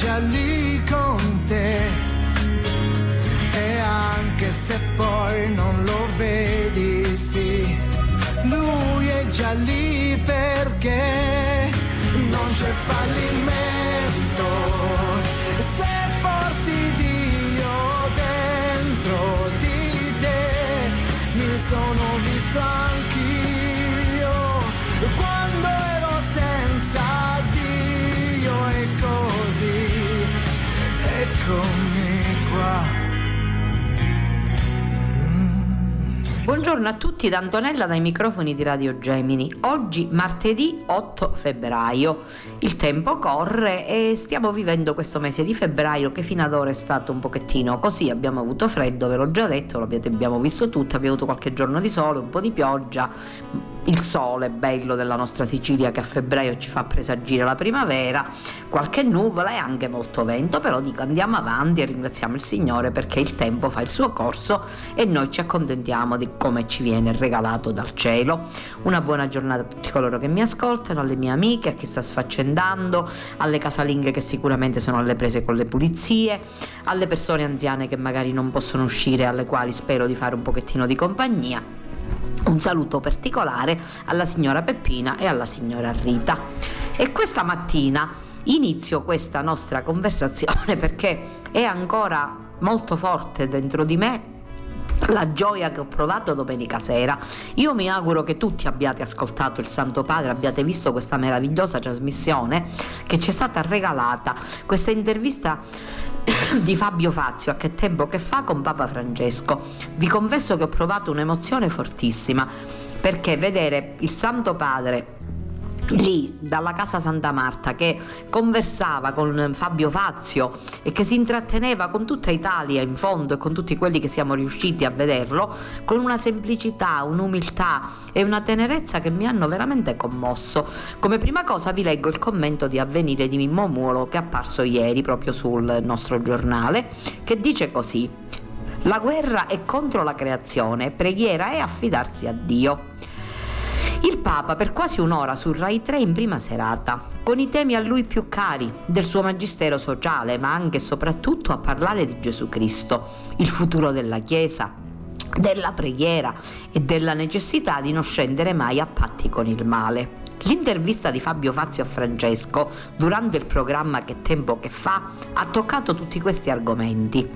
già lì con te. E anche se poi non lo vedi, sì, lui è già lì perché non c'è fallimento. Buongiorno a tutti da Antonella dai microfoni di Radio Gemini. Oggi martedì 8 febbraio. Il tempo corre e stiamo vivendo questo mese di febbraio che fino ad ora è stato un pochettino così. Abbiamo avuto freddo, ve l'ho già detto, lo abbiate- abbiamo visto tutti, abbiamo avuto qualche giorno di sole, un po' di pioggia. Il sole bello della nostra Sicilia che a febbraio ci fa presagire la primavera, qualche nuvola e anche molto vento, però dico andiamo avanti e ringraziamo il Signore perché il tempo fa il suo corso e noi ci accontentiamo di come ci viene regalato dal cielo. Una buona giornata a tutti coloro che mi ascoltano, alle mie amiche, a chi sta sfaccendando, alle casalinghe che sicuramente sono alle prese con le pulizie, alle persone anziane che magari non possono uscire, alle quali spero di fare un pochettino di compagnia. Un saluto particolare alla signora Peppina e alla signora Rita. E questa mattina inizio questa nostra conversazione perché è ancora molto forte dentro di me la gioia che ho provato domenica sera. Io mi auguro che tutti abbiate ascoltato il Santo Padre, abbiate visto questa meravigliosa trasmissione che ci è stata regalata, questa intervista di Fabio Fazio a che tempo che fa con Papa Francesco. Vi confesso che ho provato un'emozione fortissima perché vedere il Santo Padre lì dalla casa Santa Marta che conversava con Fabio Fazio e che si intratteneva con tutta Italia in fondo e con tutti quelli che siamo riusciti a vederlo con una semplicità, un'umiltà e una tenerezza che mi hanno veramente commosso. Come prima cosa vi leggo il commento di avvenire di Mimmo Muolo che è apparso ieri proprio sul nostro giornale che dice così la guerra è contro la creazione, preghiera è affidarsi a Dio. Il Papa per quasi un'ora su Rai 3 in prima serata, con i temi a lui più cari, del suo magistero sociale, ma anche e soprattutto a parlare di Gesù Cristo, il futuro della Chiesa, della preghiera e della necessità di non scendere mai a patti con il male. L'intervista di Fabio Fazio a Francesco durante il programma Che tempo che fa ha toccato tutti questi argomenti.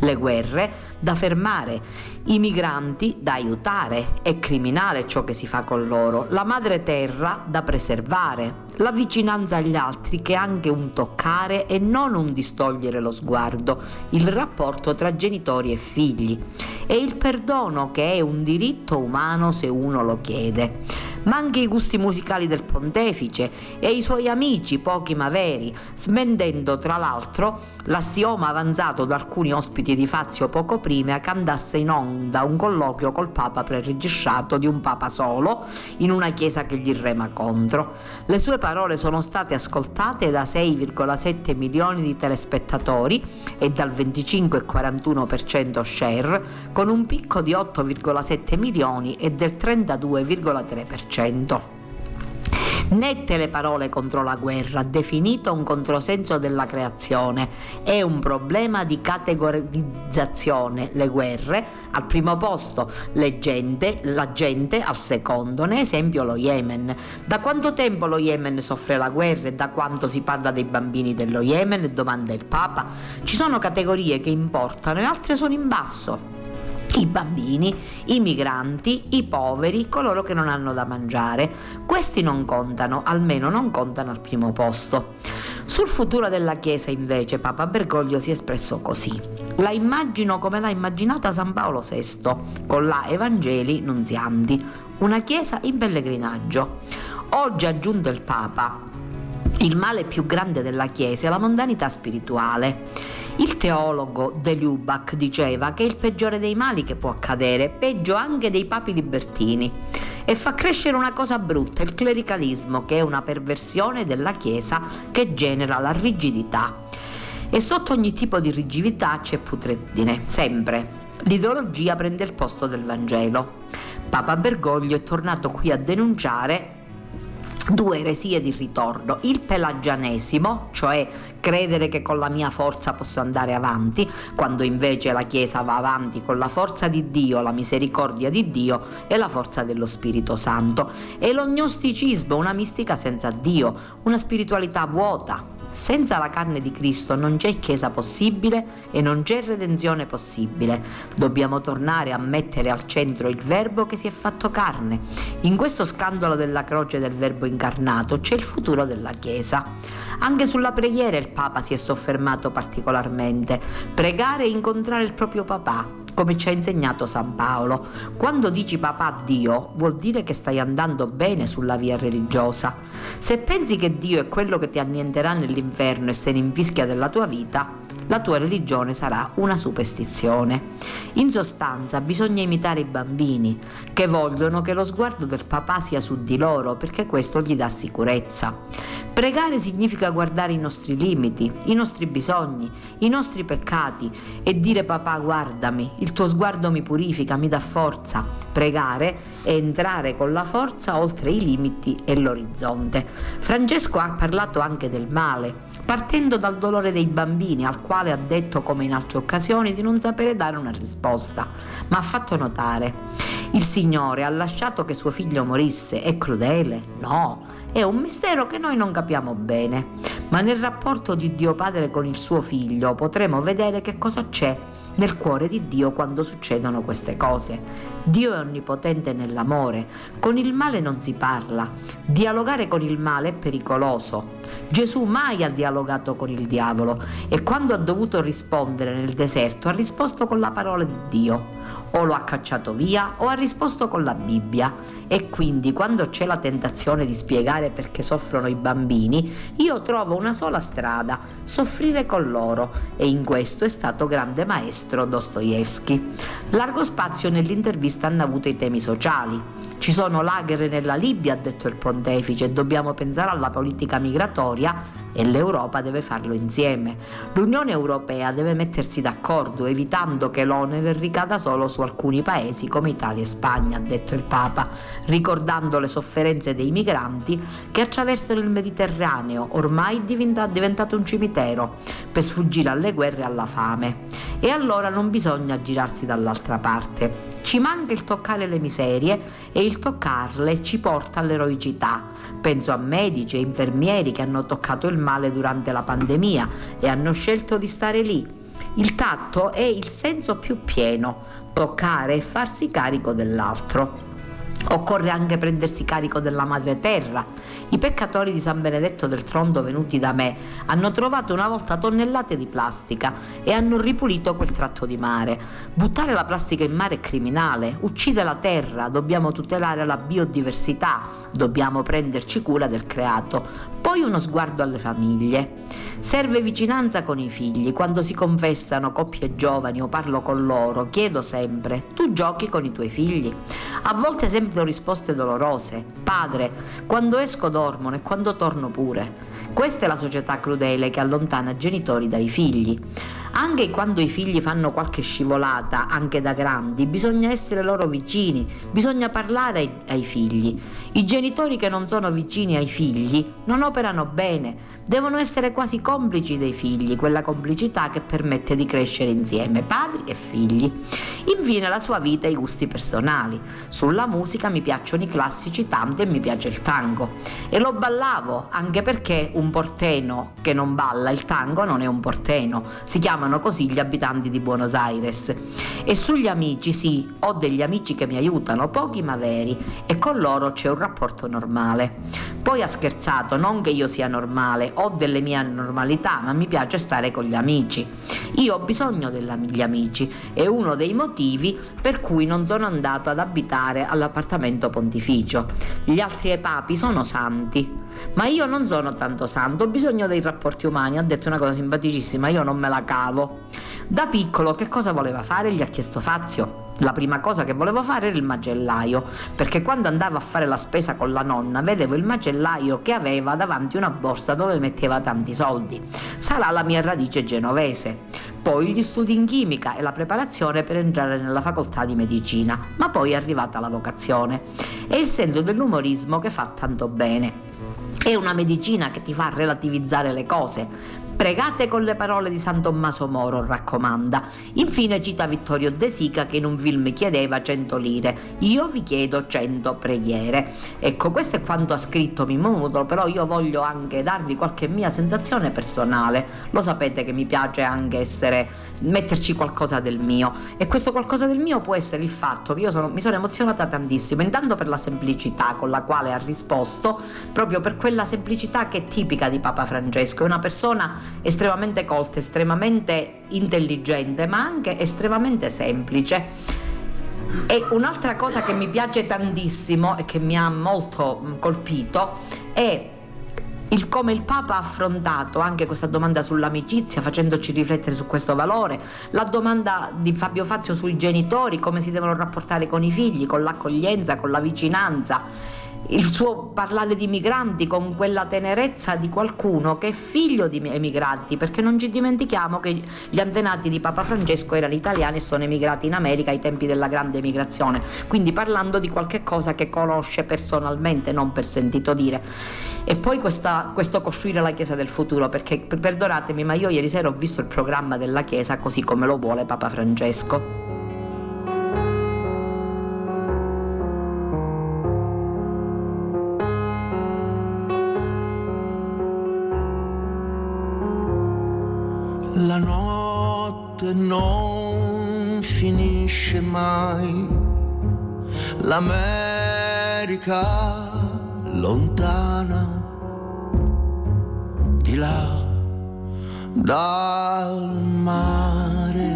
Le guerre da fermare, i migranti da aiutare, è criminale ciò che si fa con loro, la madre terra da preservare, la vicinanza agli altri che è anche un toccare e non un distogliere lo sguardo, il rapporto tra genitori e figli. E il perdono che è un diritto umano se uno lo chiede ma anche i gusti musicali del pontefice e i suoi amici, pochi ma veri, smentendo tra l'altro l'assioma avanzato da alcuni ospiti di Fazio poco prima che andasse in onda un colloquio col Papa preregistrato di un Papa solo in una chiesa che gli rema contro. Le sue parole sono state ascoltate da 6,7 milioni di telespettatori e dal 25,41% share, con un picco di 8,7 milioni e del 32,3%. Nette le parole contro la guerra, definito un controsenso della creazione. È un problema di categorizzazione. Le guerre, al primo posto gente, la gente al secondo. Ne esempio lo Yemen. Da quanto tempo lo Yemen soffre la guerra e da quanto si parla dei bambini dello Yemen? Domanda il Papa. Ci sono categorie che importano e altre sono in basso i bambini, i migranti, i poveri, coloro che non hanno da mangiare. Questi non contano, almeno non contano al primo posto. Sul futuro della Chiesa invece Papa Bergoglio si è espresso così. La immagino come l'ha immaginata San Paolo VI, con la Evangeli Nunzianti, una Chiesa in pellegrinaggio. Oggi ha aggiunto il Papa, Il male più grande della Chiesa è la mondanità spirituale. Il teologo De Lubac diceva che è il peggiore dei mali che può accadere, peggio anche dei papi libertini, e fa crescere una cosa brutta, il clericalismo, che è una perversione della Chiesa che genera la rigidità. E sotto ogni tipo di rigidità c'è putredine, sempre. L'ideologia prende il posto del Vangelo. Papa Bergoglio è tornato qui a denunciare due eresie di ritorno, il pelagianesimo, cioè credere che con la mia forza posso andare avanti, quando invece la Chiesa va avanti con la forza di Dio, la misericordia di Dio e la forza dello Spirito Santo, e l'ognosticismo, una mistica senza Dio, una spiritualità vuota, senza la carne di Cristo non c'è Chiesa possibile e non c'è redenzione possibile. Dobbiamo tornare a mettere al centro il Verbo che si è fatto carne. In questo scandalo della croce del Verbo incarnato c'è il futuro della Chiesa. Anche sulla preghiera il Papa si è soffermato particolarmente. Pregare e incontrare il proprio papà, come ci ha insegnato San Paolo. Quando dici papà a Dio, vuol dire che stai andando bene sulla via religiosa. Se pensi che Dio è quello che ti annienterà nell'inferno e se ne infischia della tua vita, la tua religione sarà una superstizione. In sostanza bisogna imitare i bambini, che vogliono che lo sguardo del papà sia su di loro, perché questo gli dà sicurezza. Pregare significa guardare i nostri limiti, i nostri bisogni, i nostri peccati e dire papà guardami, il tuo sguardo mi purifica, mi dà forza. Pregare è entrare con la forza oltre i limiti e l'orizzonte. Francesco ha parlato anche del male, partendo dal dolore dei bambini al quale ha detto come in altre occasioni di non sapere dare una risposta, ma ha fatto notare. Il Signore ha lasciato che suo figlio morisse, è crudele? No, è un mistero che noi non capiamo bene, ma nel rapporto di Dio Padre con il suo figlio potremo vedere che cosa c'è nel cuore di Dio quando succedono queste cose. Dio è onnipotente nell'amore, con il male non si parla, dialogare con il male è pericoloso. Gesù mai ha dialogato con il diavolo e quando ha dovuto rispondere nel deserto ha risposto con la parola di Dio o lo ha cacciato via o ha risposto con la Bibbia e quindi quando c'è la tentazione di spiegare perché soffrono i bambini, io trovo una sola strada, soffrire con loro e in questo è stato grande maestro Dostoevsky. Largo spazio nell'intervista hanno avuto i temi sociali. Ci sono lager nella Libia, ha detto il pontefice, e dobbiamo pensare alla politica migratoria e l'Europa deve farlo insieme. L'Unione Europea deve mettersi d'accordo, evitando che l'onere ricada solo su alcuni paesi come Italia e Spagna, ha detto il Papa, ricordando le sofferenze dei migranti che attraversano il Mediterraneo, ormai diventato un cimitero, per sfuggire alle guerre e alla fame. E allora non bisogna girarsi dall'altra parte. Ci manca il toccare le miserie e il toccarle ci porta all'eroicità. Penso a medici e infermieri che hanno toccato il male durante la pandemia e hanno scelto di stare lì. Il tatto è il senso più pieno, toccare e farsi carico dell'altro. Occorre anche prendersi carico della madre terra. I peccatori di San Benedetto del Trondo venuti da me hanno trovato una volta tonnellate di plastica e hanno ripulito quel tratto di mare. Buttare la plastica in mare è criminale, uccide la terra, dobbiamo tutelare la biodiversità, dobbiamo prenderci cura del creato. Poi uno sguardo alle famiglie. Serve vicinanza con i figli. Quando si confessano coppie giovani o parlo con loro, chiedo sempre: tu giochi con i tuoi figli? A volte sento risposte dolorose. Padre, quando esco dormono e quando torno pure. Questa è la società crudele che allontana genitori dai figli. Anche quando i figli fanno qualche scivolata, anche da grandi, bisogna essere loro vicini, bisogna parlare ai, ai, figli. I genitori che non sono vicini ai figli non operano bene, devono essere quasi complici dei figli, quella complicità che permette di crescere insieme, padri e figli. Infine la sua vita e i gusti personali. Sulla musica mi piacciono i classici tanto e mi piace il tango. E lo ballavo, anche perché un porteno che non balla il tango non è un porteno, si chiama chiamano così gli abitanti di Buenos Aires. E sugli amici, sì, ho degli amici che mi aiutano, pochi ma veri, e con loro c'è un rapporto normale. Poi ha scherzato, non che io sia normale, ho delle mie anormalità, ma mi piace stare con gli amici. Io ho bisogno degli amici, è uno dei motivi per cui non sono andato ad abitare all'appartamento pontificio. Gli altri papi sono santi, ma io non sono tanto santo, ho bisogno dei rapporti umani. Ha detto una cosa simpaticissima, io non me la cavo. Da piccolo che cosa voleva fare? Gli ha chiesto Fazio la prima cosa che volevo fare era il macellaio, perché quando andavo a fare la spesa con la nonna vedevo il macellaio che aveva davanti una borsa dove metteva tanti soldi. Sarà la mia radice genovese. Poi gli studi in chimica e la preparazione per entrare nella facoltà di medicina, ma poi è arrivata la vocazione. È il senso dell'umorismo che fa tanto bene. È una medicina che ti fa relativizzare le cose, Pregate con le parole di San Tommaso Moro, raccomanda. Infine cita Vittorio De Sica che in un film chiedeva 100 lire. Io vi chiedo 100 preghiere. Ecco, questo è quanto ha scritto Mimmo però io voglio anche darvi qualche mia sensazione personale. Lo sapete che mi piace anche essere, metterci qualcosa del mio. E questo qualcosa del mio può essere il fatto che io sono, mi sono emozionata tantissimo, intanto per la semplicità con la quale ha risposto, proprio per quella semplicità che è tipica di Papa Francesco. È una persona estremamente colta, estremamente intelligente, ma anche estremamente semplice. E un'altra cosa che mi piace tantissimo e che mi ha molto colpito è il come il Papa ha affrontato anche questa domanda sull'amicizia, facendoci riflettere su questo valore, la domanda di Fabio Fazio sui genitori, come si devono rapportare con i figli, con l'accoglienza, con la vicinanza il suo parlare di migranti con quella tenerezza di qualcuno che è figlio di emigranti, perché non ci dimentichiamo che gli antenati di Papa Francesco erano italiani e sono emigrati in America ai tempi della grande migrazione, quindi parlando di qualche cosa che conosce personalmente, non per sentito dire. E poi questa, questo costruire la Chiesa del futuro, perché perdonatemi, ma io ieri sera ho visto il programma della Chiesa così come lo vuole Papa Francesco. Non finisce mai, l'America lontana, di là dal mare,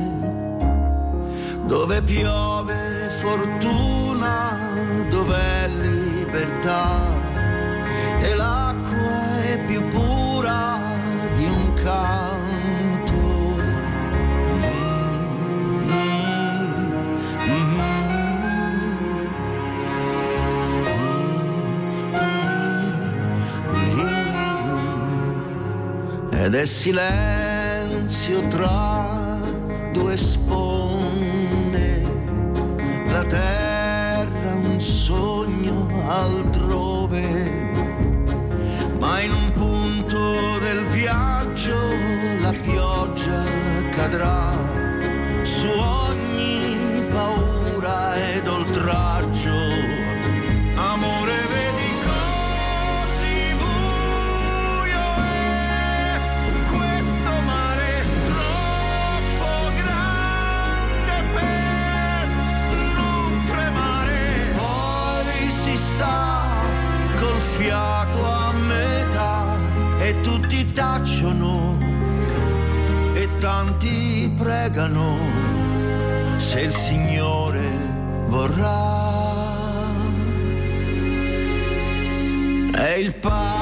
dove piove fortuna, dove libertà ed è silenzio tra due sponde, la terra un sogno altrove, ma in un punto del viaggio la pioggia cadrà su ogni paura tacciono e tanti pregano se il Signore vorrà. E il passo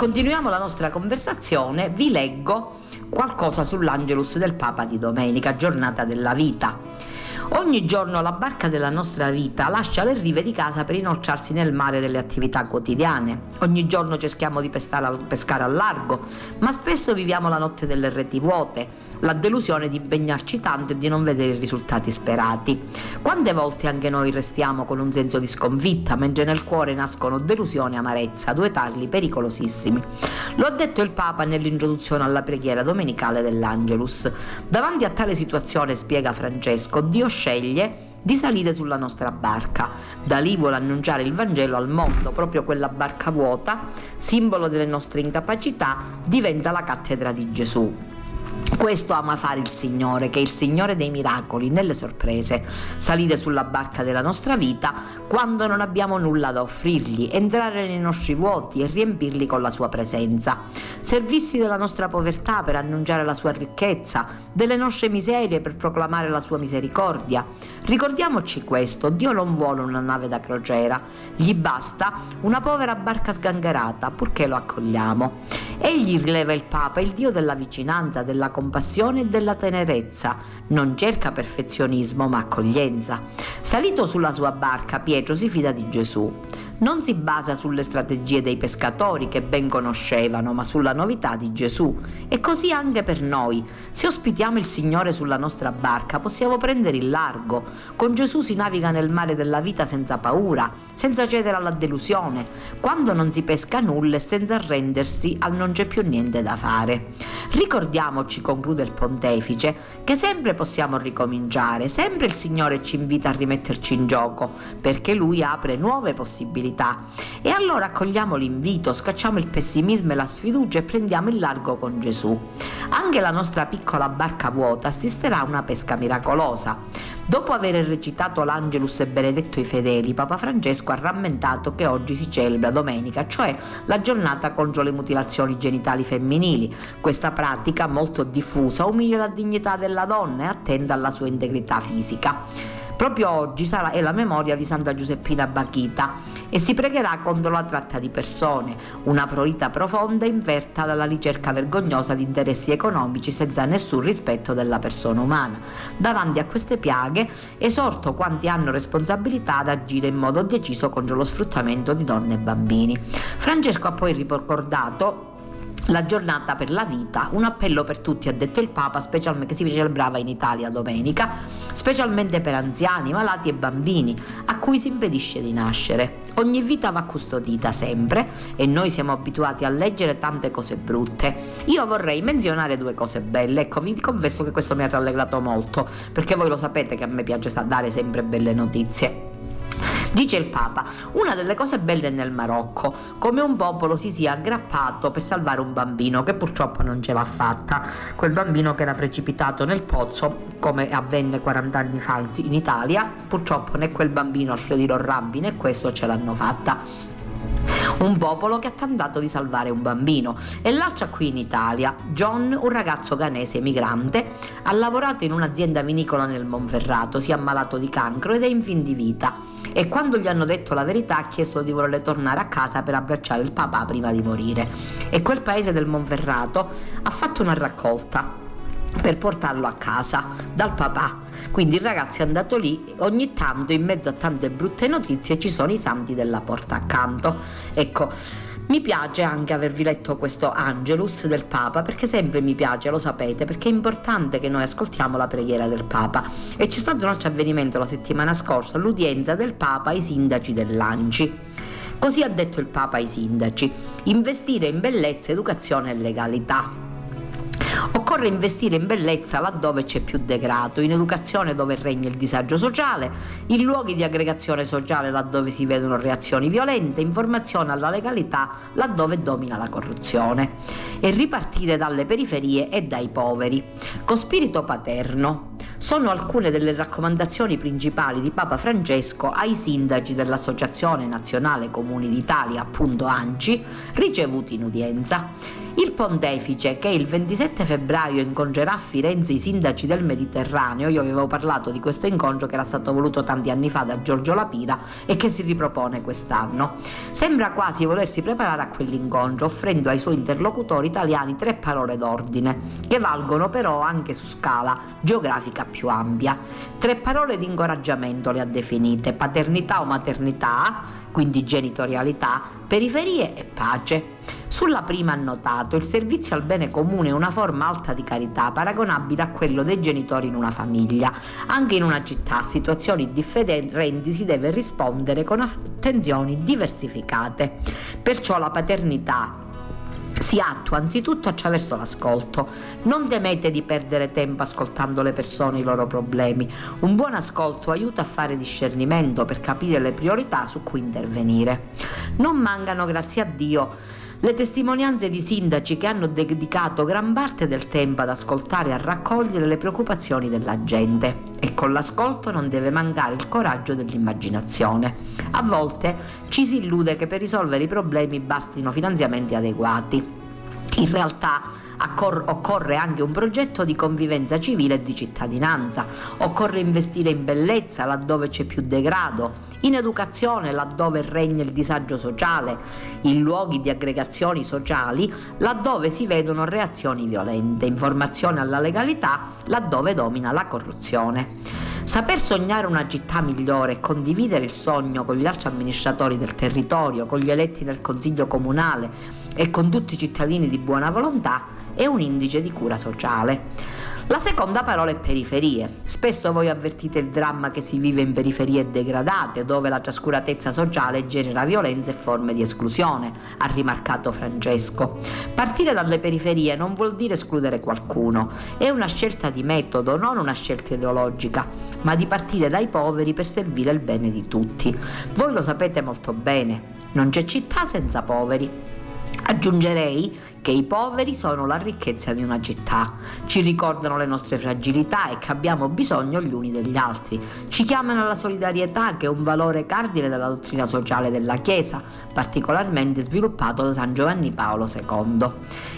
continuiamo la nostra conversazione, vi leggo qualcosa sull'Angelus del Papa di domenica, giornata della vita. Ogni giorno la barca della nostra vita lascia le rive di casa per inoltrarsi nel mare delle attività quotidiane. Ogni giorno cerchiamo di pescare al largo, ma spesso viviamo la notte delle reti vuote, la delusione di impegnarci tanto e di non vedere i risultati sperati. Quante volte anche noi restiamo con un senso di sconfitta, mentre nel cuore nascono delusione e amarezza, due tarli pericolosissimi. Lo ha detto il Papa nell'introduzione alla preghiera domenicale dell'Angelus. Davanti a tale situazione, spiega Francesco, Dio sceglie di salire sulla nostra barca. Da lì vuole annunciare il Vangelo al mondo, proprio quella barca vuota, simbolo delle nostre incapacità, diventa la cattedra di Gesù. Questo ama fare il Signore, che è il Signore dei miracoli, nelle sorprese, salire sulla barca della nostra vita quando non abbiamo nulla da offrirgli, entrare nei nostri vuoti e riempirli con la sua presenza, servirsi della nostra povertà per annunciare la sua ricchezza, delle nostre miserie per proclamare la sua misericordia. Ricordiamoci questo, Dio non vuole una nave da crociera, gli basta una povera barca sgangherata, purché lo accogliamo. Egli rileva il Papa, il Dio della vicinanza, della compassione e della tenerezza. Non cerca perfezionismo ma accoglienza. Salito sulla sua barca, Pietro si fida di Gesù non si basa sulle strategie dei pescatori che ben conoscevano, ma sulla novità di Gesù. E così anche per noi. Se ospitiamo il Signore sulla nostra barca, possiamo prendere il largo. Con Gesù si naviga nel mare della vita senza paura, senza cedere alla delusione, quando non si pesca nulla e senza arrendersi al non c'è più niente da fare. Ricordiamoci, conclude il pontefice, che sempre possiamo ricominciare, sempre il Signore ci invita a rimetterci in gioco, perché Lui apre nuove possibilità possibilità. E allora accogliamo l'invito, scacciamo il pessimismo e la sfiducia e prendiamo il largo con Gesù. Anche la nostra piccola barca vuota assisterà a una pesca miracolosa. Dopo aver recitato l'Angelus e benedetto i fedeli, Papa Francesco ha rammentato che oggi si celebra domenica, cioè la giornata contro le mutilazioni genitali femminili. Questa pratica, molto diffusa, umilia la dignità della donna e attenta alla sua integrità fisica. Proprio oggi sarà, è la memoria di Santa Giuseppina Bachita e si pregherà contro la tratta di persone, una priorità profonda inverta dalla ricerca vergognosa di interessi economici senza nessun rispetto della persona umana. Davanti a queste piaghe esorto quanti hanno responsabilità ad agire in modo deciso contro lo sfruttamento di donne e bambini. Francesco ha poi ricordato la giornata per la vita, un appello per tutti, ha detto il Papa, specialmente che si celebrava in Italia domenica, specialmente per anziani, malati e bambini, a cui si impedisce di nascere. Ogni vita va custodita sempre e noi siamo abituati a leggere tante cose brutte. Io vorrei menzionare due cose belle, ecco, vi confesso che questo mi ha rallegrato molto, perché voi lo sapete che a me piace dare sempre belle notizie. Dice il Papa, una delle cose belle nel Marocco, come un popolo si sia aggrappato per salvare un bambino che purtroppo non ce l'ha fatta, quel bambino che era precipitato nel pozzo, come avvenne 40 anni fa in Italia, purtroppo né quel bambino Alfredino Rabbi né questo ce l'hanno fatta un popolo che ha tentato di salvare un bambino. E l'altra qui in Italia, John, un ragazzo ghanese emigrante, ha lavorato in un'azienda vinicola nel Monferrato, si è ammalato di cancro ed è in fin di vita. E quando gli hanno detto la verità ha chiesto di voler tornare a casa per abbracciare il papà prima di morire. E quel paese del Monferrato ha fatto una raccolta per portarlo a casa dal papà. Quindi il ragazzo è andato lì, ogni tanto in mezzo a tante brutte notizie ci sono i santi della porta accanto. Ecco, mi piace anche avervi letto questo Angelus del Papa perché sempre mi piace, lo sapete, perché è importante che noi ascoltiamo la preghiera del Papa. E c'è stato un altro avvenimento la settimana scorsa, l'udienza del Papa ai sindaci dell'Anci. Così ha detto il Papa ai sindaci, investire in bellezza, educazione e legalità. Occorre investire in bellezza laddove c'è più degrado, in educazione dove regna il disagio sociale, in luoghi di aggregazione sociale laddove si vedono reazioni violente, informazione alla legalità laddove domina la corruzione. E ripartire dalle periferie e dai poveri. Con spirito paterno, sono alcune delle raccomandazioni principali di Papa Francesco ai sindaci dell'Associazione Nazionale Comuni d'Italia, appunto ANCI, ricevuti in udienza. Il pontefice, che il 27 febbraio incontrerà a Firenze i sindaci del Mediterraneo, io avevo parlato di questo incontro che era stato voluto tanti anni fa da Giorgio Lapira e che si ripropone quest'anno, sembra quasi volersi preparare a quell'incontro, offrendo ai suoi interlocutori italiani tre parole d'ordine, che valgono però anche su scala geografica più ampia. Tre parole di incoraggiamento le ha definite, paternità o maternità, quindi genitorialità, periferie e pace. Sulla prima ha notato il servizio al bene comune è una forma alta di carità paragonabile a quello dei genitori in una famiglia. Anche in una città a situazioni differenti si deve rispondere con attenzioni diversificate. Perciò la paternità si attua anzitutto attraverso l'ascolto. Non temete di perdere tempo ascoltando le persone e i loro problemi. Un buon ascolto aiuta a fare discernimento per capire le priorità su cui intervenire. Non mancano, grazie a Dio, le testimonianze di sindaci che hanno dedicato gran parte del tempo ad ascoltare e a raccogliere le preoccupazioni della gente e con l'ascolto non deve mancare il coraggio dell'immaginazione. A volte ci si illude che per risolvere i problemi bastino finanziamenti adeguati. In realtà Accor- occorre anche un progetto di convivenza civile e di cittadinanza, occorre investire in bellezza laddove c'è più degrado, in educazione laddove regna il disagio sociale, in luoghi di aggregazioni sociali laddove si vedono reazioni violente, informazione alla legalità laddove domina la corruzione. Saper sognare una città migliore e condividere il sogno con gli altri amministratori del territorio, con gli eletti nel consiglio comunale e con tutti i cittadini di buona volontà è un indice di cura sociale. La seconda parola è periferie. Spesso voi avvertite il dramma che si vive in periferie degradate, dove la trascuratezza sociale genera violenza e forme di esclusione, ha rimarcato Francesco. Partire dalle periferie non vuol dire escludere qualcuno, è una scelta di metodo, non una scelta ideologica, ma di partire dai poveri per servire il bene di tutti. Voi lo sapete molto bene, non c'è città senza poveri. Aggiungerei che i poveri sono la ricchezza di una città, ci ricordano le nostre fragilità e che abbiamo bisogno gli uni degli altri, ci chiamano alla solidarietà che è un valore cardine della dottrina sociale della Chiesa, particolarmente sviluppato da San Giovanni Paolo II.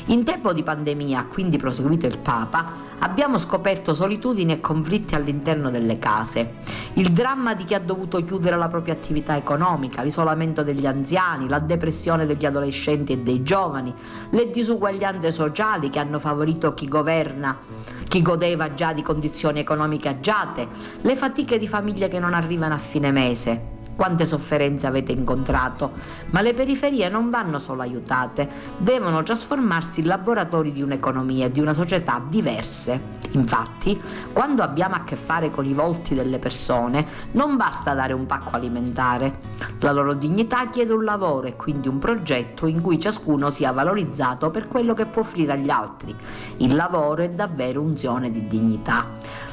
In tempo di pandemia, quindi proseguito il Papa, abbiamo scoperto solitudini e conflitti all'interno delle case, il dramma di chi ha dovuto chiudere la propria attività economica, l'isolamento degli anziani, la depressione degli adolescenti e dei giovani, le disuguaglianze sociali che hanno favorito chi governa, chi godeva già di condizioni economiche agiate, le fatiche di famiglie che non arrivano a fine mese. Quante sofferenze avete incontrato, ma le periferie non vanno solo aiutate, devono trasformarsi in laboratori di un'economia e di una società diverse. Infatti, quando abbiamo a che fare con i volti delle persone, non basta dare un pacco alimentare. La loro dignità chiede un lavoro e quindi un progetto in cui ciascuno sia valorizzato per quello che può offrire agli altri. Il lavoro è davvero unzione di dignità.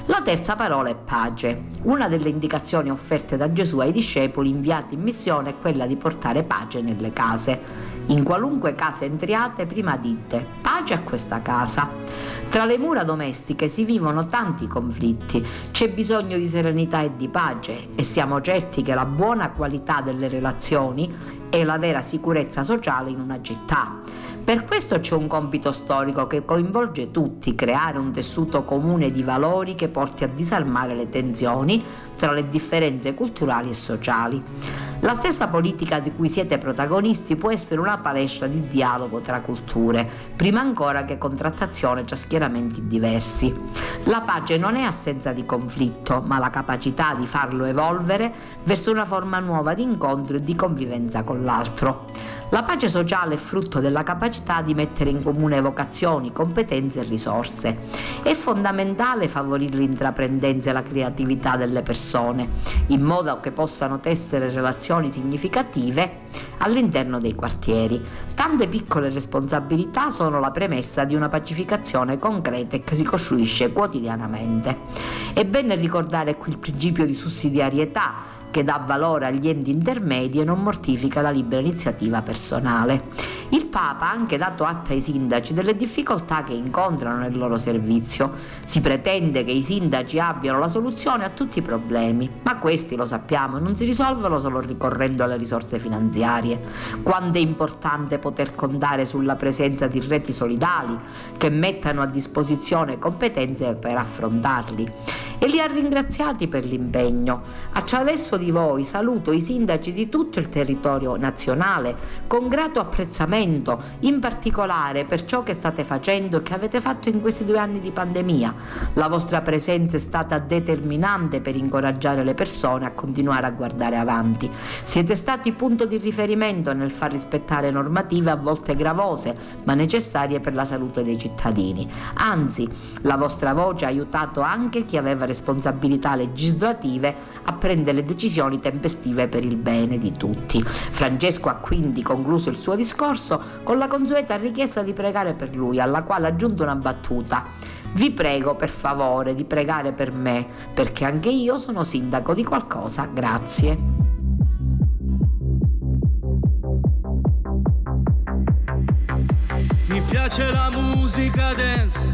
La terza parola è pace. Una delle indicazioni offerte da Gesù ai discepoli inviati in missione è quella di portare pace nelle case. In qualunque casa entriate, prima dite pace a questa casa. Tra le mura domestiche si vivono tanti conflitti, c'è bisogno di serenità e di pace e siamo certi che la buona qualità delle relazioni è la vera sicurezza sociale in una città. Per questo c'è un compito storico che coinvolge tutti, creare un tessuto comune di valori che porti a disarmare le tensioni tra le differenze culturali e sociali. La stessa politica di cui siete protagonisti può essere una palestra di dialogo tra culture, prima ancora che contrattazione tra schieramenti diversi. La pace non è assenza di conflitto, ma la capacità di farlo evolvere verso una forma nuova di incontro e di convivenza con l'altro. La pace sociale è frutto della capacità di mettere in comune vocazioni, competenze e risorse. È fondamentale favorire l'intraprendenza e la creatività delle persone, in modo che possano tessere relazioni significative all'interno dei quartieri. Tante piccole responsabilità sono la premessa di una pacificazione concreta che si costruisce quotidianamente. È bene ricordare qui il principio di sussidiarietà che dà valore agli enti intermedi e non mortifica la libera iniziativa personale. Il Papa ha anche dato atto ai sindaci delle difficoltà che incontrano nel loro servizio. Si pretende che i sindaci abbiano la soluzione a tutti i problemi, ma questi, lo sappiamo, non si risolvono solo ricorrendo alle risorse finanziarie. Quanto è importante poter contare sulla presenza di reti solidali che mettano a disposizione competenze per affrontarli. E li ha ringraziati per l'impegno. Attraverso di voi saluto i sindaci di tutto il territorio nazionale con grato apprezzamento, in particolare per ciò che state facendo e che avete fatto in questi due anni di pandemia. La vostra presenza è stata determinante per incoraggiare le persone a continuare a guardare avanti. Siete stati punto di riferimento nel far rispettare normative a volte gravose, ma necessarie per la salute dei cittadini. Anzi, la vostra voce ha aiutato anche chi aveva responsabilità legislative a prendere decisioni tempestive per il bene di tutti. Francesco ha quindi concluso il suo discorso con la consueta richiesta di pregare per lui, alla quale ha aggiunto una battuta. Vi prego per favore di pregare per me, perché anche io sono sindaco di qualcosa. Grazie. Mi piace la musica dance,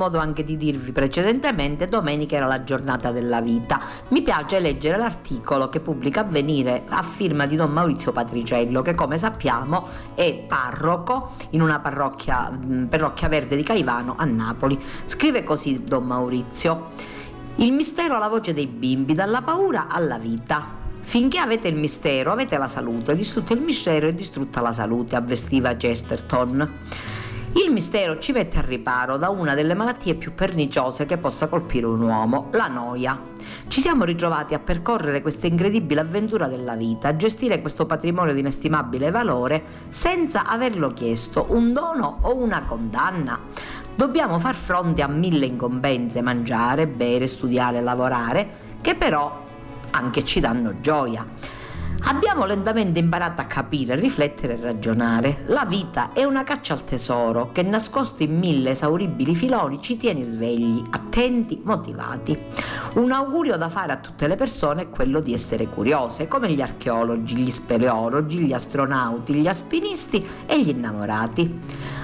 modo anche di dirvi precedentemente, domenica era la giornata della vita. Mi piace leggere l'articolo che pubblica Avvenire a firma di Don Maurizio Patriciello, che come sappiamo è parroco in una parrocchia, parrocchia verde di Caivano a Napoli. Scrive così Don Maurizio. Il mistero alla voce dei bimbi, dalla paura alla vita. Finché avete il mistero, avete la salute. Distrutto il mistero è distrutta la salute, avvestiva Chesterton. Il mistero ci mette al riparo da una delle malattie più perniciose che possa colpire un uomo, la noia. Ci siamo ritrovati a percorrere questa incredibile avventura della vita, a gestire questo patrimonio di inestimabile valore senza averlo chiesto, un dono o una condanna. Dobbiamo far fronte a mille incombenze, mangiare, bere, studiare, lavorare, che però anche ci danno gioia. Abbiamo lentamente imparato a capire, riflettere e ragionare. La vita è una caccia al tesoro che nascosto in mille esauribili filoni ci tiene svegli, attenti, motivati. Un augurio da fare a tutte le persone è quello di essere curiose, come gli archeologi, gli speleologi, gli astronauti, gli alpinisti e gli innamorati.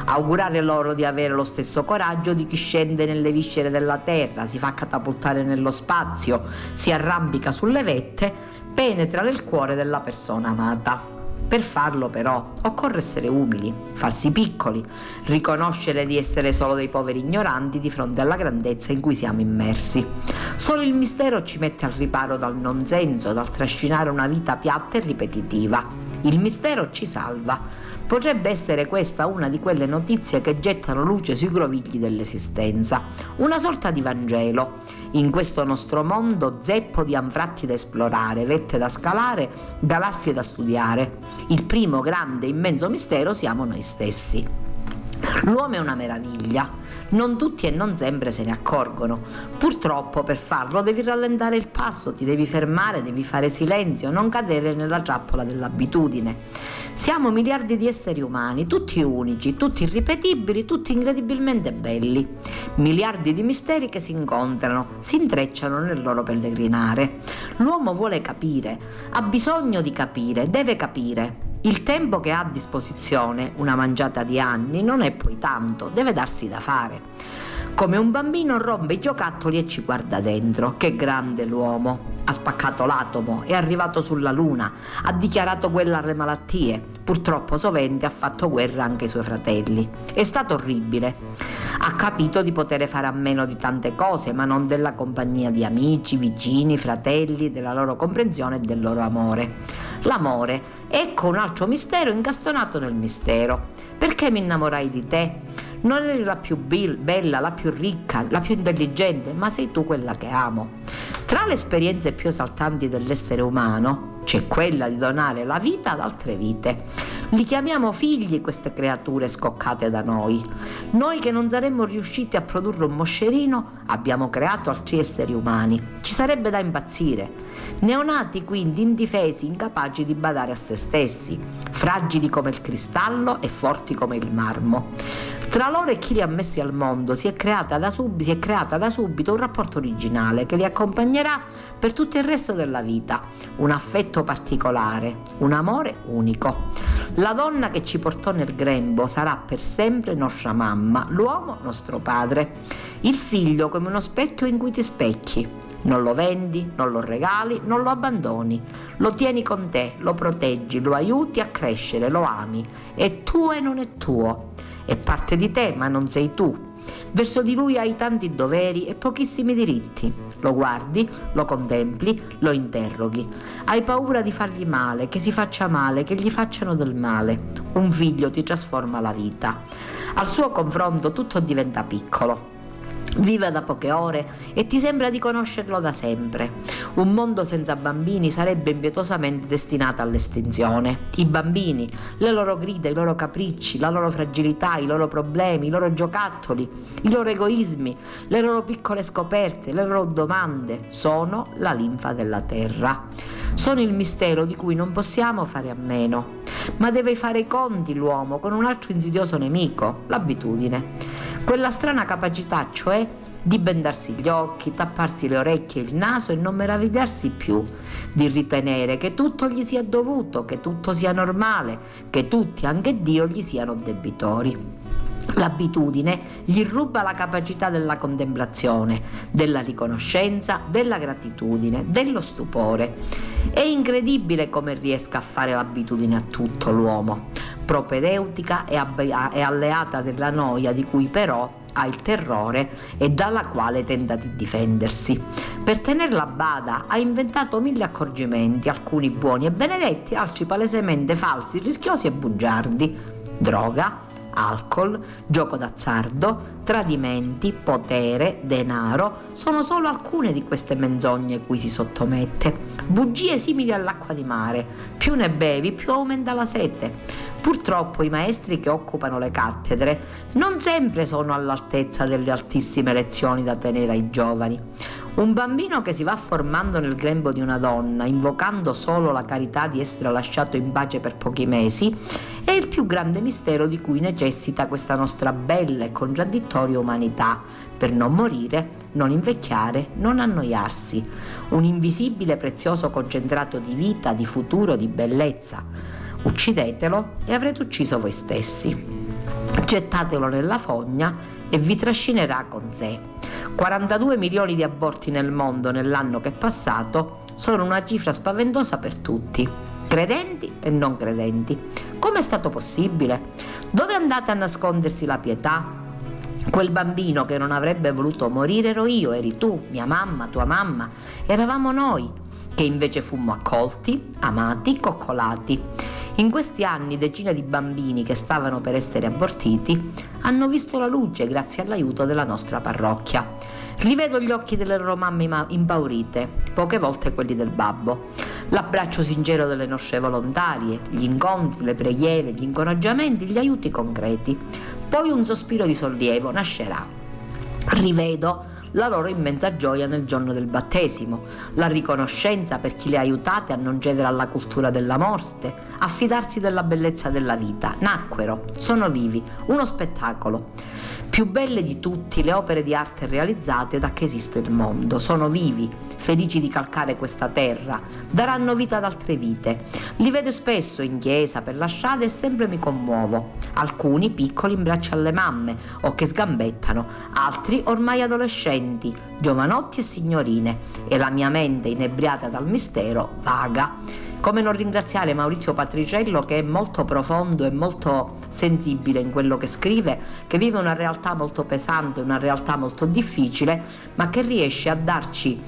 Augurare loro di avere lo stesso coraggio di chi scende nelle viscere della Terra, si fa catapultare nello spazio, si arrampica sulle vette penetra nel cuore della persona amata. Per farlo però occorre essere umili, farsi piccoli, riconoscere di essere solo dei poveri ignoranti di fronte alla grandezza in cui siamo immersi. Solo il mistero ci mette al riparo dal non senso, dal trascinare una vita piatta e ripetitiva. Il mistero ci salva, Potrebbe essere questa una di quelle notizie che gettano luce sui grovigli dell'esistenza, una sorta di Vangelo. In questo nostro mondo zeppo di anfratti da esplorare, vette da scalare, galassie da studiare. Il primo grande immenso mistero siamo noi stessi. L'uomo è una meraviglia, non tutti e non sempre se ne accorgono. Purtroppo per farlo devi rallentare il passo, ti devi fermare, devi fare silenzio, non cadere nella trappola dell'abitudine. Siamo miliardi di esseri umani, tutti unici, tutti irripetibili, tutti incredibilmente belli. Miliardi di misteri che si incontrano, si intrecciano nel loro pellegrinare. L'uomo vuole capire, ha bisogno di capire, deve capire. Il tempo che ha a disposizione, una mangiata di anni, non è poi tanto, deve darsi da fare. Come un bambino rompe i giocattoli e ci guarda dentro. Che grande l'uomo! Ha spaccato l'atomo, è arrivato sulla luna, ha dichiarato guerra alle malattie. Purtroppo sovente ha fatto guerra anche ai suoi fratelli. È stato orribile. Ha capito di poter fare a meno di tante cose, ma non della compagnia di amici, vicini, fratelli, della loro comprensione e del loro amore. L'amore, ecco un altro mistero incastonato nel mistero. Perché mi innamorai di te? Non eri la più bella, la più ricca, la più intelligente, ma sei tu quella che amo. Tra le esperienze più esaltanti dell'essere umano c'è quella di donare la vita ad altre vite. Li chiamiamo figli queste creature scoccate da noi. Noi che non saremmo riusciti a produrre un moscerino abbiamo creato altri esseri umani. Ci sarebbe da impazzire. Neonati quindi indifesi, incapaci di badare a se stessi, fragili come il cristallo e forti come il marmo. Tra loro e chi li ha messi al mondo si è, sub- si è creata da subito un rapporto originale che li accompagnerà per tutto il resto della vita, un affetto particolare, un amore unico. La donna che ci portò nel grembo sarà per sempre nostra mamma, l'uomo nostro padre, il figlio come uno specchio in cui ti specchi. Non lo vendi, non lo regali, non lo abbandoni. Lo tieni con te, lo proteggi, lo aiuti a crescere, lo ami. È tuo e non è tuo. È parte di te, ma non sei tu. Verso di lui hai tanti doveri e pochissimi diritti. Lo guardi, lo contempli, lo interroghi. Hai paura di fargli male, che si faccia male, che gli facciano del male. Un figlio ti trasforma la vita. Al suo confronto tutto diventa piccolo vive da poche ore e ti sembra di conoscerlo da sempre. Un mondo senza bambini sarebbe impietosamente destinato all'estinzione. I bambini, le loro grida, i loro capricci, la loro fragilità, i loro problemi, i loro giocattoli, i loro egoismi, le loro piccole scoperte, le loro domande sono la linfa della terra. Sono il mistero di cui non possiamo fare a meno, ma deve fare i conti l'uomo con un altro insidioso nemico, l'abitudine. Quella strana capacità, cioè, di bendarsi gli occhi, tapparsi le orecchie e il naso e non meravigliarsi più, di ritenere che tutto gli sia dovuto, che tutto sia normale, che tutti, anche Dio, gli siano debitori. L'abitudine gli ruba la capacità della contemplazione, della riconoscenza, della gratitudine, dello stupore. È incredibile come riesca a fare l'abitudine a tutto l'uomo, propedeutica e, alleata della noia di cui però ha il terrore e dalla quale tenta di difendersi. Per tenerla a bada ha inventato mille accorgimenti, alcuni buoni e benedetti, altri palesemente falsi, rischiosi e bugiardi. Droga, alcol, gioco d'azzardo, tradimenti, potere, denaro sono solo alcune di queste menzogne cui si sottomette. Bugie simili all'acqua di mare. Più ne bevi, più aumenta la sete. Purtroppo i maestri che occupano le cattedre non sempre sono all'altezza delle altissime lezioni da tenere ai giovani. Un bambino che si va formando nel grembo di una donna, invocando solo la carità di essere lasciato in pace per pochi mesi, il più grande mistero di cui necessita questa nostra bella e contraddittoria umanità, per non morire, non invecchiare, non annoiarsi. Un invisibile prezioso concentrato di vita, di futuro, di bellezza. Uccidetelo e avrete ucciso voi stessi. Gettatelo nella fogna e vi trascinerà con sé. 42 milioni di aborti nel mondo nell'anno che è passato sono una cifra spaventosa per tutti, credenti e non credenti. Come è stato possibile? Dove andate a nascondersi la pietà? Quel bambino che non avrebbe voluto morire ero io, eri tu, mia mamma, tua mamma, eravamo noi, che invece fummo accolti, amati, coccolati. In questi anni decine di bambini che stavano per essere abortiti hanno visto la luce grazie all'aiuto della nostra parrocchia. Rivedo gli occhi delle loro mamme impaurite, poche volte quelli del babbo, l'abbraccio sincero delle nostre volontarie, gli incontri, le preghiere, gli incoraggiamenti, gli aiuti concreti. Poi un sospiro di sollievo nascerà. Rivedo la loro immensa gioia nel giorno del battesimo, la riconoscenza per chi le ha aiutate a non cedere alla cultura della morte, a fidarsi della bellezza della vita. Nacquero, sono vivi, uno spettacolo. Più belle di tutti le opere di arte realizzate da che esiste il mondo. Sono vivi, felici di calcare questa terra, daranno vita ad altre vite. Li vedo spesso in chiesa, per la strada e sempre mi commuovo. Alcuni piccoli in braccio alle mamme o che sgambettano, altri ormai adolescenti, giovanotti e signorine e la mia mente inebriata dal mistero vaga. Come non ringraziare Maurizio Patriciello che è molto profondo e molto sensibile in quello che scrive, che vive una realtà molto pesante, una realtà molto difficile, ma che riesce a darci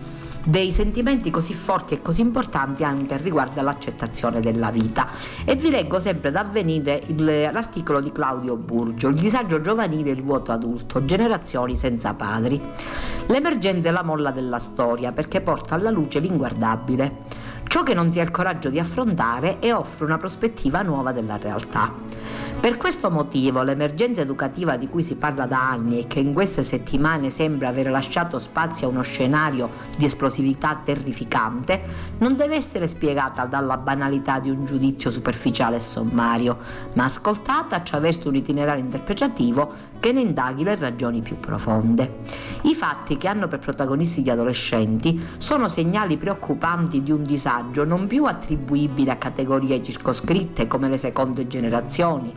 dei sentimenti così forti e così importanti anche riguardo all'accettazione della vita. E vi leggo sempre da avvenire l'articolo di Claudio Burgio, Il disagio giovanile e il vuoto adulto, generazioni senza padri. L'emergenza è la molla della storia perché porta alla luce l'inguardabile ciò che non si ha il coraggio di affrontare e offre una prospettiva nuova della realtà. Per questo motivo l'emergenza educativa di cui si parla da anni e che in queste settimane sembra aver lasciato spazio a uno scenario di esplosività terrificante non deve essere spiegata dalla banalità di un giudizio superficiale e sommario, ma ascoltata attraverso un itinerario interpretativo che ne indaghi le ragioni più profonde. I fatti che hanno per protagonisti gli adolescenti sono segnali preoccupanti di un disagio non più attribuibile a categorie circoscritte come le seconde generazioni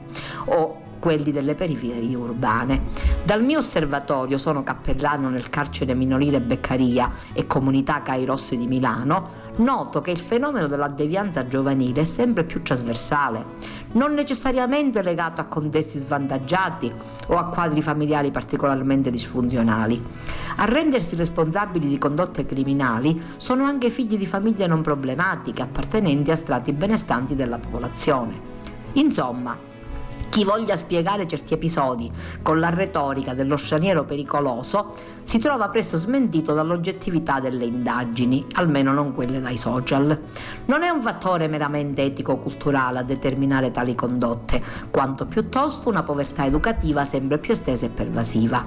o quelli delle periferie urbane. Dal mio osservatorio sono cappellano nel carcere minorile Beccaria e comunità Kairos di Milano, noto che il fenomeno della devianza giovanile è sempre più trasversale, non necessariamente legato a contesti svantaggiati o a quadri familiari particolarmente disfunzionali. A rendersi responsabili di condotte criminali sono anche figli di famiglie non problematiche appartenenti a strati benestanti della popolazione. Insomma, chi voglia spiegare certi episodi con la retorica dello straniero pericoloso si trova presto smentito dall'oggettività delle indagini, almeno non quelle dai social. Non è un fattore meramente etico-culturale a determinare tali condotte, quanto piuttosto una povertà educativa sempre più estesa e pervasiva.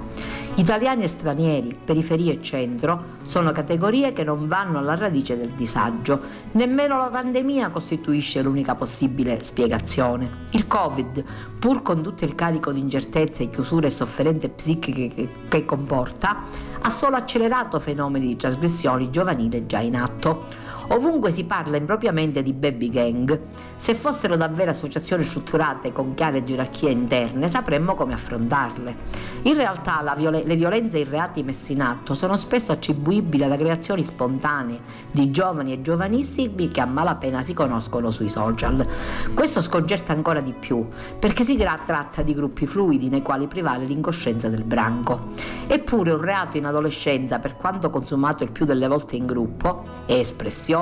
Italiani e stranieri, periferia e centro, sono categorie che non vanno alla radice del disagio. Nemmeno la pandemia costituisce l'unica possibile spiegazione. Il Covid, pur con tutto il carico di incertezze, chiusure e sofferenze psichiche che, che comporta, ha solo accelerato fenomeni di trasgressioni giovanili già in atto. Ovunque si parla impropriamente di baby gang. Se fossero davvero associazioni strutturate con chiare gerarchie interne, sapremmo come affrontarle. In realtà viol- le violenze e i reati messi in atto sono spesso attribuibili ad aggregazioni spontanee di giovani e giovanissimi che a malapena si conoscono sui social. Questo sconcerta ancora di più, perché si tratta di gruppi fluidi nei quali prevale l'incoscienza del branco. Eppure un reato in adolescenza, per quanto consumato il più delle volte in gruppo, è espressione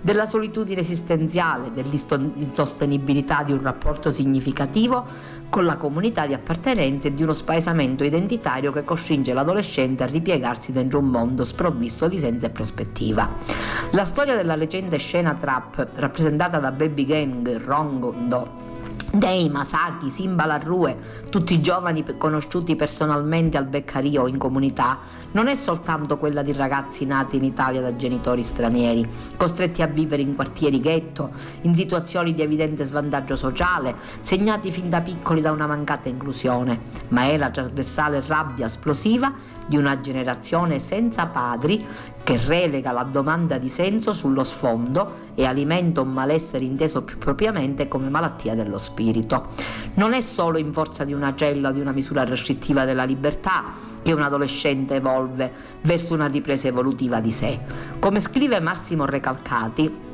della solitudine esistenziale, dell'insostenibilità di un rapporto significativo con la comunità di appartenenza e di uno spaesamento identitario che costringe l'adolescente a ripiegarsi dentro un mondo sprovvisto di senso e prospettiva. La storia della recente scena trap rappresentata da Baby Gang, Rongondo Dei, Masaki, Simba Larrue, tutti giovani conosciuti personalmente al beccario in comunità, non è soltanto quella di ragazzi nati in Italia da genitori stranieri, costretti a vivere in quartieri ghetto, in situazioni di evidente svantaggio sociale, segnati fin da piccoli da una mancata inclusione, ma è la trasversale rabbia esplosiva di una generazione senza padri che relega la domanda di senso sullo sfondo e alimenta un malessere inteso più propriamente come malattia dello spirito. Non è solo in forza di una cella o di una misura restrittiva della libertà che un adolescente evolve verso una ripresa evolutiva di sé. Come scrive Massimo Recalcati,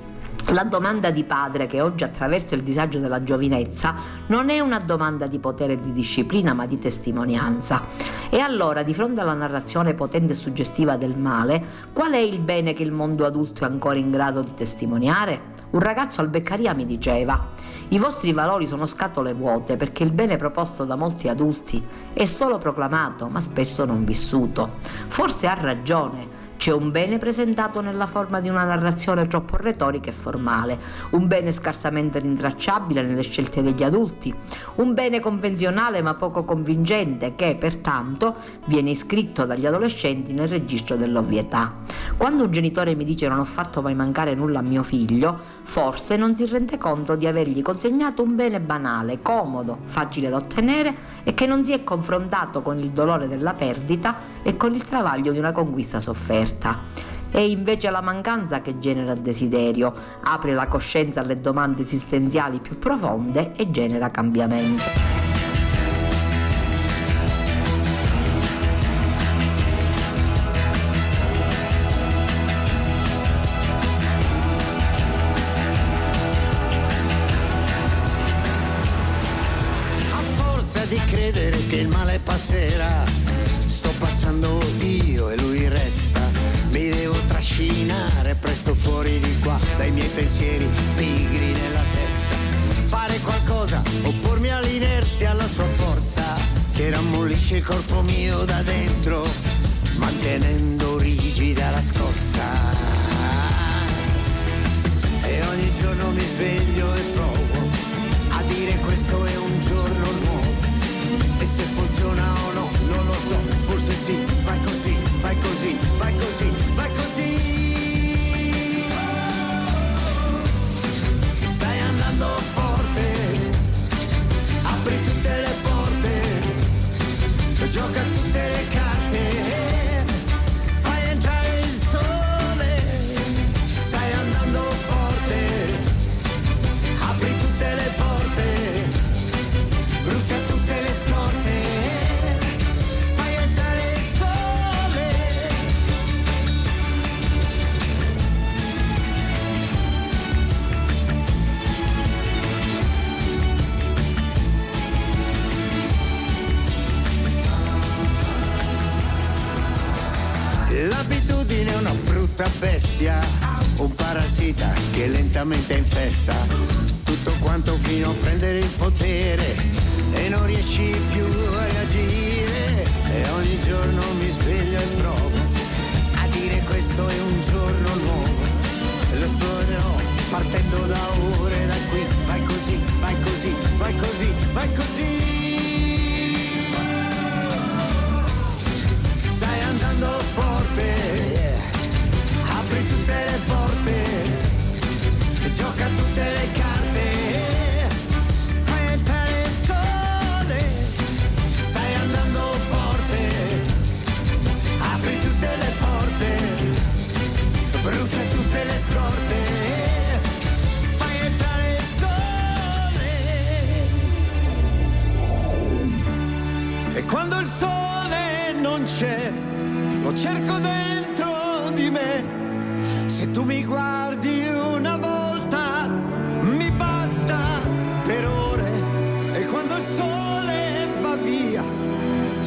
la domanda di padre che oggi attraversa il disagio della giovinezza non è una domanda di potere e di disciplina ma di testimonianza. E allora, di fronte alla narrazione potente e suggestiva del male, qual è il bene che il mondo adulto è ancora in grado di testimoniare? Un ragazzo al Beccaria mi diceva, i vostri valori sono scatole vuote perché il bene proposto da molti adulti è solo proclamato ma spesso non vissuto. Forse ha ragione c'è un bene presentato nella forma di una narrazione troppo retorica e formale, un bene scarsamente rintracciabile nelle scelte degli adulti, un bene convenzionale ma poco convincente che, pertanto, viene iscritto dagli adolescenti nel registro dell'ovvietà. Quando un genitore mi dice non ho fatto mai mancare nulla a mio figlio, forse non si rende conto di avergli consegnato un bene banale, comodo, facile da ottenere e che non si è confrontato con il dolore della perdita e con il travaglio di una conquista sofferta offerta. È invece la mancanza che genera desiderio, apre la coscienza alle domande esistenziali più profonde e genera cambiamento.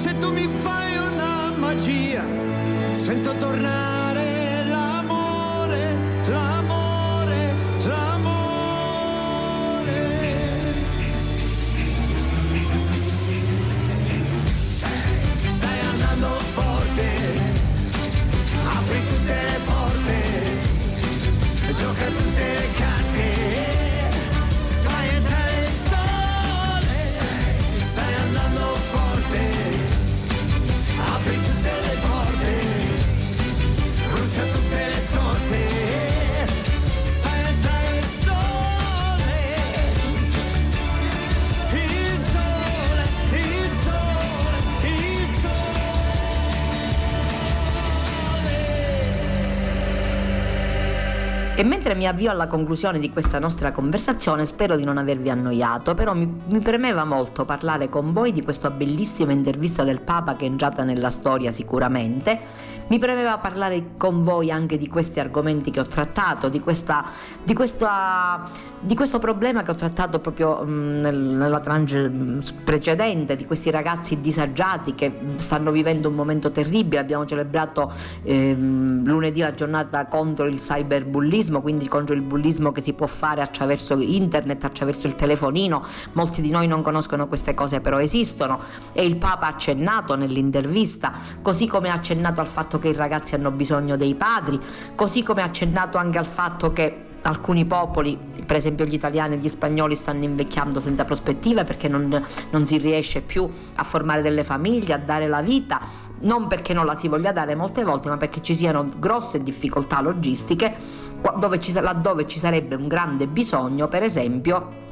Se tu mi fai una magia, sento tornare mi avvio alla conclusione di questa nostra conversazione, spero di non avervi annoiato, però mi, mi premeva molto parlare con voi di questa bellissima intervista del Papa che è entrata nella storia sicuramente. Mi premeva parlare con voi anche di questi argomenti che ho trattato, di, questa, di, questa, di questo problema che ho trattato proprio nel- nella tranche mh, precedente, di questi ragazzi disagiati che stanno vivendo un momento terribile. Abbiamo celebrato ehm, lunedì la giornata contro il cyberbullismo, quindi contro il bullismo che si può fare attraverso internet, attraverso il telefonino. Molti di noi non conoscono queste cose, però esistono. E il Papa ha accennato nell'intervista, così come ha accennato al fatto che i ragazzi hanno bisogno dei padri, così come ha accennato anche al fatto che alcuni popoli, per esempio gli italiani e gli spagnoli, stanno invecchiando senza prospettive perché non, non si riesce più a formare delle famiglie, a dare la vita, non perché non la si voglia dare molte volte, ma perché ci siano grosse difficoltà logistiche, dove ci, laddove ci sarebbe un grande bisogno, per esempio,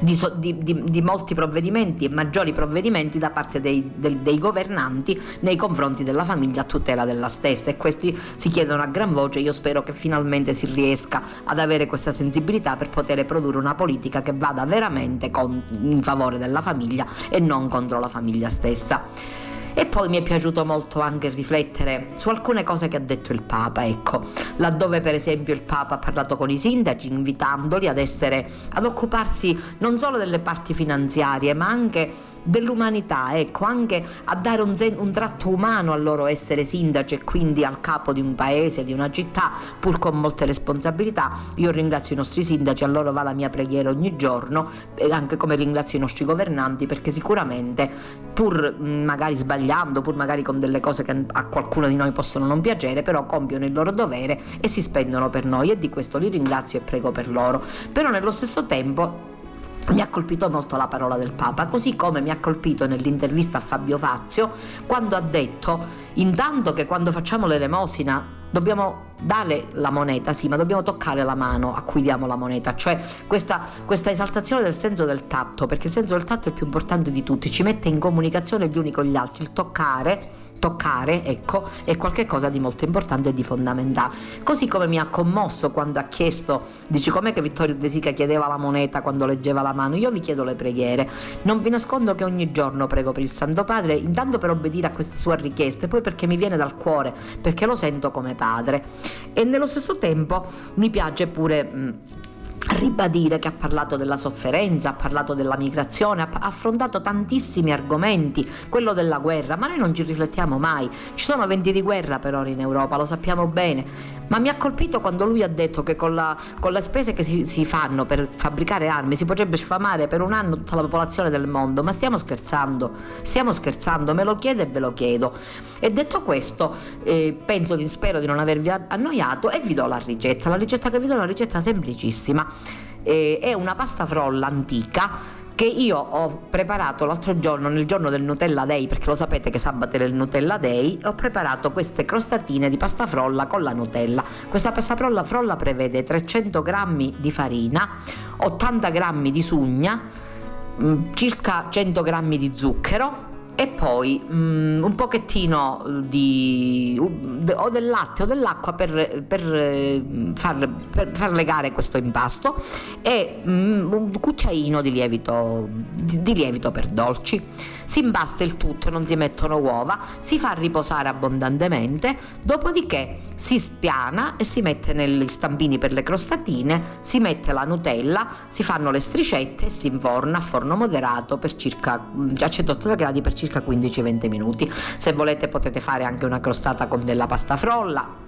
di, di- di- molti provvedimenti e maggiori provvedimenti da parte dei, del- dei governanti nei confronti della famiglia a tutela della stessa e questi si chiedono a gran voce io spero che finalmente si riesca ad avere questa sensibilità per poter produrre una politica che vada veramente con- in favore della famiglia e non contro la famiglia stessa. E poi mi è piaciuto molto anche riflettere su alcune cose che ha detto il Papa, ecco, laddove per esempio il Papa ha parlato con i sindaci invitandoli ad essere, ad occuparsi non solo delle parti finanziarie, ma anche dell'umanità, ecco, anche a dare un, un tratto umano al loro essere sindaci e quindi al capo di un paese, di una città, pur con molte responsabilità. Io ringrazio i nostri sindaci, a loro va la mia preghiera ogni giorno, anche come ringrazio i nostri governanti, perché sicuramente, pur magari sbagliando, pur magari con delle cose che a qualcuno di noi possono non piacere, però compiono il loro dovere e si spendono per noi e di questo li ringrazio e prego per loro. Però nello stesso tempo mi ha colpito molto la parola del Papa, così come mi ha colpito nell'intervista a Fabio Fazio quando ha detto intanto che quando facciamo l'elemosina dobbiamo dare la moneta, sì, ma dobbiamo toccare la mano a cui diamo la moneta, cioè questa, questa esaltazione del senso del tatto, perché il senso del tatto è il più importante di tutti, ci mette in comunicazione gli uni con gli altri, il toccare toccare, ecco, è qualcosa di molto importante e di fondamentale. Così come mi ha commosso quando ha chiesto, dici com'è che Vittorio De Sica chiedeva la moneta quando leggeva la mano, io vi chiedo le preghiere. Non vi nascondo che ogni giorno prego per il Santo Padre, intanto per obbedire a queste sue richieste, poi perché mi viene dal cuore, perché lo sento come padre. E nello stesso tempo mi piace pure... ribadire che ha parlato della sofferenza, ha parlato della migrazione, ha affrontato tantissimi argomenti, quello della guerra, ma noi non ci riflettiamo mai. Ci sono venti di guerra per ora in Europa, lo sappiamo bene, ma mi ha colpito quando lui ha detto che con, la- con le spese che si, si fanno per fabbricare armi si potrebbe sfamare per un anno tutta la popolazione del mondo, ma stiamo scherzando, stiamo scherzando, me lo chiedo e ve lo chiedo. E detto questo, eh, penso spero di non avervi annoiato e vi do la ricetta. La ricetta che vi do è una ricetta semplicissima. Eh, è una pasta frolla antica che io ho preparato l'altro giorno, nel giorno del Nutella Day, perché lo sapete che sabato è il Nutella Day, ho preparato queste crostatine di pasta frolla con la Nutella. Questa pasta frolla, frolla prevede 300 g di farina, 80 g di sugna, mm, circa 100 g di zucchero, e poi um, un pochettino di o del latte o dell'acqua per, per, far, per far, legare questo impasto e um, un cucciaino di lievito, di, di lievito per dolci. Si imbasta il tutto, non si mettono uova, si fa riposare abbondantemente, dopodiché si spiana e si mette negli stampini per le crostatine, si mette la Nutella, si fanno le striscette e si inforna a forno moderato circa a 180 gradi per circa 15-20 minuti. Se volete potete fare anche una crostata con della pasta frolla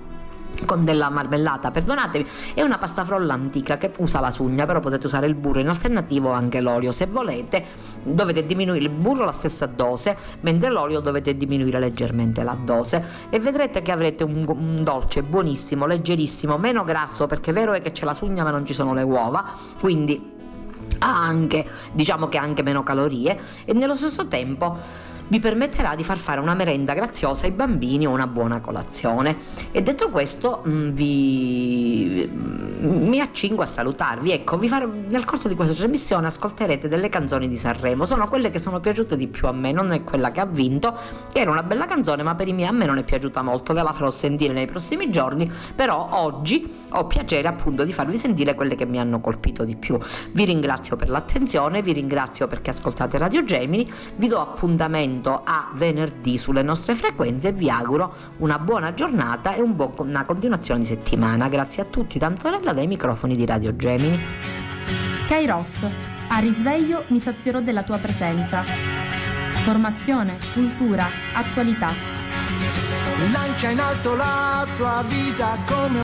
con della marmellata, perdonatemi, è una pasta frolla antica che usa la sugna, però potete usare il burro in alternativo anche l'olio. Se volete dovete diminuire il burro la stessa dose, mentre l'olio dovete diminuire leggermente la dose e vedrete che avrete un, un dolce buonissimo, leggerissimo, meno grasso perché è vero è che c'è la sugna ma non ci sono le uova, quindi ha anche, diciamo che ha anche meno calorie e nello stesso tempo vi permetterà di far fare una merenda graziosa ai bambini o una buona colazione. E detto questo, mm, vi, mm, mi accingo a salutarvi. Ecco, far, nel corso di questa trasmissione ascolterete delle canzoni di Sanremo. Sono quelle che sono piaciute di più a me, non è quella che ha vinto, era una bella canzone, ma per i miei a me non è piaciuta molto. Ve la farò sentire nei prossimi giorni. Però oggi ho piacere appunto di farvi sentire quelle che mi hanno colpito di più. Vi ringrazio per l'attenzione, vi ringrazio perché ascoltate Radio Gemini, vi do appuntamento appuntamento a venerdì sulle nostre frequenze e vi auguro una buona giornata e un buon, una continuazione di settimana. Grazie a tutti, Tantorella dai microfoni di Radio Gemini. Kairos, a risveglio mi sazierò della tua presenza. Formazione, cultura, attualità. Lancia in alto la tua vita come